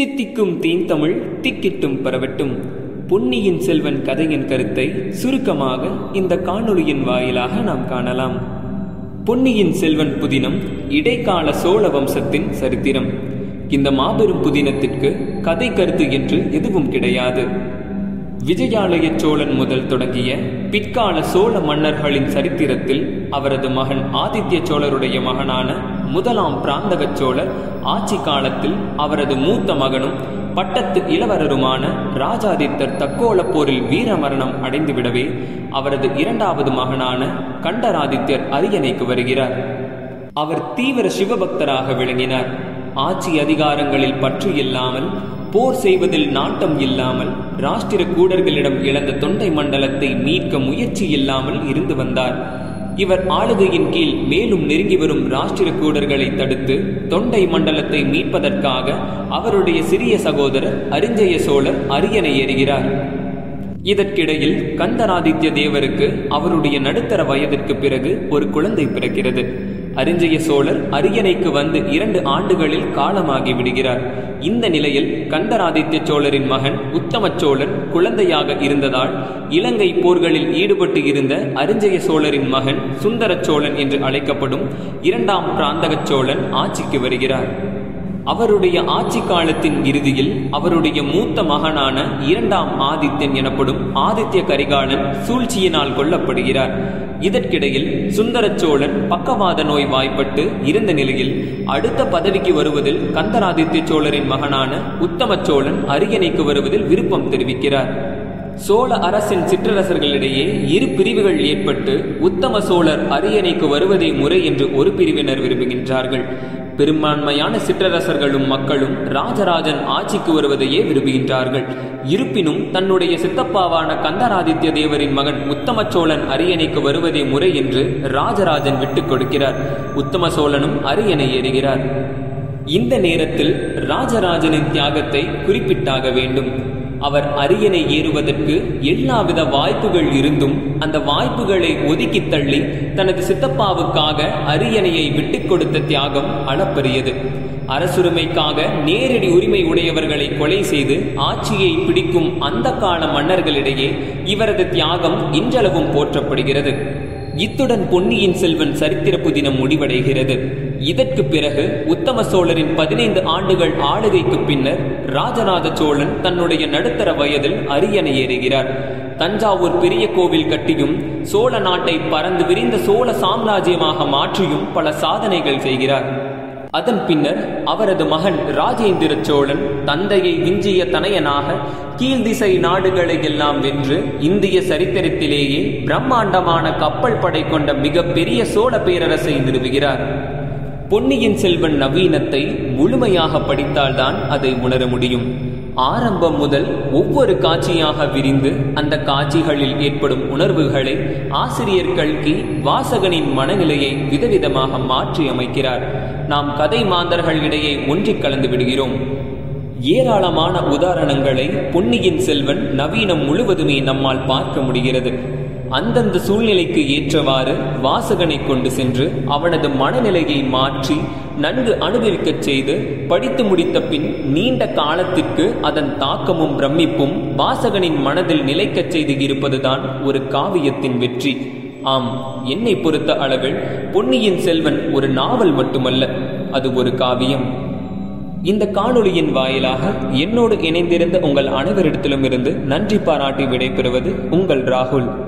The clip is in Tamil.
தித்திக்கும் தீந்தமிழ் திக்கிட்டும் பரவட்டும். பொன்னியின் செல்வன் கதையின் கருத்தை சுருக்கமாக இந்த காணொளியின் வாயிலாக நாம் காணலாம். பொன்னியின் செல்வன் புதினம் இடைக்கால சோழ வம்சத்தின் சரித்திரம். இந்த மாபெரும் புதினத்திற்கு கதை கருத்து என்று எதுவும் கிடையாது. விஜயாலய சோழன் முதல் தொடங்கிய பிற்கால சோழ மன்னர்களின் சரித்திரத்தில் அவரது மகன் ஆதித்ய சோழருடைய மகனான முதலாம் பிராந்தக சோழர் ஆட்சி காலத்தில் அவரது மூத்த மகனும் பட்டத்து இளவரருமான ராஜாதித்தர் தக்கோல போரில் வீரமரணம் அடைந்துவிடவே அவரது இரண்டாவது மகனான கண்டராதித்யர் அரியணைக்கு வருகிறார். அவர் தீவிர சிவபக்தராக விளங்கினார். ஆட்சி அதிகாரங்களில் பற்று இல்லாமல் போர் செய்வதில் நாட்டம் இல்லாமல் ராஷ்டிர கூடர்களிடம் இழந்த தொண்டை மண்டலத்தை மீட்க முயற்சி இல்லாமல் இருந்து வந்தார். இவர் ஆளுகையின் கீழ் மேலும் நெருங்கி வரும் ராஷ்டிர கூடர்களை தடுத்து தொண்டை மண்டலத்தை மீட்பதற்காக அவருடைய சிறிய சகோதரர் அரிஞ்சய சோழர் அரியணை ஏறுகிறார். இதற்கிடையில் கந்தராதித்ய தேவருக்கு அவருடைய நடுத்தர வயதிற்கு பிறகு ஒரு குழந்தை பிறக்கிறது. அரிஞ்சய சோழர் அரியணைக்கு வந்து இரண்டு ஆண்டுகளில் காலமாகி விடுகிறார். இந்த நிலையில் கந்தராதித்ய சோழரின் மகன் உத்தம சோழன் குழந்தையாக இருந்ததால் இலங்கை போர்களில் ஈடுபட்டு இருந்த அரிஞ்சய சோழரின் மகன் சுந்தர சோழன் என்று அழைக்கப்படும் இரண்டாம் பிராந்தக சோழன் ஆட்சிக்கு வருகிறார். அவருடைய ஆட்சி காலத்தின் இறுதியில் அவருடைய மூத்த மகனான இரண்டாம் ஆதித்யன் எனப்படும் ஆதித்ய கரிகாலன் சூழ்ச்சியினால் கொல்லப்படுகிறார். இதற்கிடையில் சுந்தர சோழன் பக்கவாத நோய் வாய்ப்பட்டு இருந்த நிலையில் அடுத்த பதவிக்கு வருவதில் கந்தராதித்ய சோழரின் மகனான உத்தம சோழன் அரியணைக்கு வருவதில் விருப்பம் தெரிவிக்கிறார். சோழ அரசின் சிற்றரசர்களிடையே இரு பிரிவுகள் ஏற்பட்டு உத்தம சோழர் அரியணைக்கு வருவதே முறை என்று ஒரு பிரிவினர் விரும்புகின்றார்கள். பெரும்பான்மையான சிற்றரசர்களும் மக்களும் ராஜராஜன் ஆட்சிக்கு வருவதையே விரும்புகின்றார்கள். இருப்பினும் தன்னுடைய சித்தப்பாவான கந்தராதித்ய தேவரின் மகன் உத்தம சோழன் அரியணைக்கு வருவதே முறை என்று ராஜராஜன் விட்டுக் கொடுக்கிறார். உத்தம சோழனும் அரியணை ஏறுகிறார். இந்த நேரத்தில் ராஜராஜனின் தியாகத்தை குறிப்பிட்டாக வேண்டும். அவர் அரியணை ஏறுவதற்கு எல்லாவித வாய்ப்புகள் இருந்தும் அந்த வாய்ப்புகளை ஒதுக்கி தள்ளி தனது சித்தப்பாவுக்காக அரியணையை விட்டுக் கொடுத்த தியாகம் அளப்பரியது. அரசுரிமைக்காக நேரடி உரிமை உடையவர்களை கொலை செய்து ஆட்சியை பிடிக்கும் அந்த கால மன்னர்களிடையே இவரது தியாகம் இன்றளவும் போற்றப்படுகிறது. இத்துடன் பொன்னியின் செல்வன் சரித்திர புதினம் முடிவடைகிறது. இதற்கு பிறகு உத்தம சோழரின் பதினைந்து ஆண்டுகள் ஆளுகைக்கு பின்னர் ராஜநாத சோழன் தன்னுடைய நடுத்தர வயதில் அரியணை ஏறுகிறார். தஞ்சாவூர் பெரிய கோவில் கட்டியும் சோழ நாட்டை பறந்து விரிந்த சோழ சாம்ராஜ்யமாக மாற்றியும் பல சாதனைகள் செய்கிறார். அதன் பின்னர் அவரது மகன் ராஜேந்திர சோழன் தந்தையை விஞ்சிய தனையனாக கீழ்திசை நாடுகளை எல்லாம் வென்று இந்திய சரித்திரத்திலேயே பிரம்மாண்டமான கப்பல் படை கொண்ட மிக பெரிய சோழ பேரரசை நிறுவுகிறார். பொன்னியின் செல்வன் நவீனத்தை முழுமையாக படித்தால்தான் அதை உணர முடியும். ஆரம்பம் முதல் ஒவ்வொரு காட்சியாக விரிந்து அந்த காட்சிகளில் ஏற்படும் உணர்வுகளை ஆசிரியர் கல்கி வாசகனின் மனநிலையை விதவிதமாக மாற்றி அமைக்கிறார் நாம் கதை மாந்தர்களிடையே ஒன்றிக் கலந்து விடுகிறோம். ஏராளமான உதாரணங்களை பொன்னியின் செல்வன் நவீனம் முழுவதுமே நம்மால் பார்க்க முடிகிறது. அந்தந்த சூழ்நிலைக்கு ஏற்றவாறு வாசகனை கொண்டு சென்று அவனது மனநிலையை மாற்றி நன்கு அனுபவிக்கச் செய்து படித்து முடித்த பின் நீண்ட காலத்திற்கு அதன் தாக்கமும் பிரமிப்பும் வாசகனின் மனதில் நிலைக்கச் செய்து இருப்பதுதான் ஒரு காவியத்தின் வெற்றி. ஆம் என்னை பொறுத்த அளவில் பொன்னியின் செல்வன் ஒரு நாவல் மட்டுமல்ல அது ஒரு காவியம். இந்த காணொளியின் வாயிலாக என்னோடு இணைந்திருந்த உங்கள் அனைவரிடத்திலும் இருந்து நன்றி பாராட்டி விடைபெறுவது உங்கள் ராகுல்.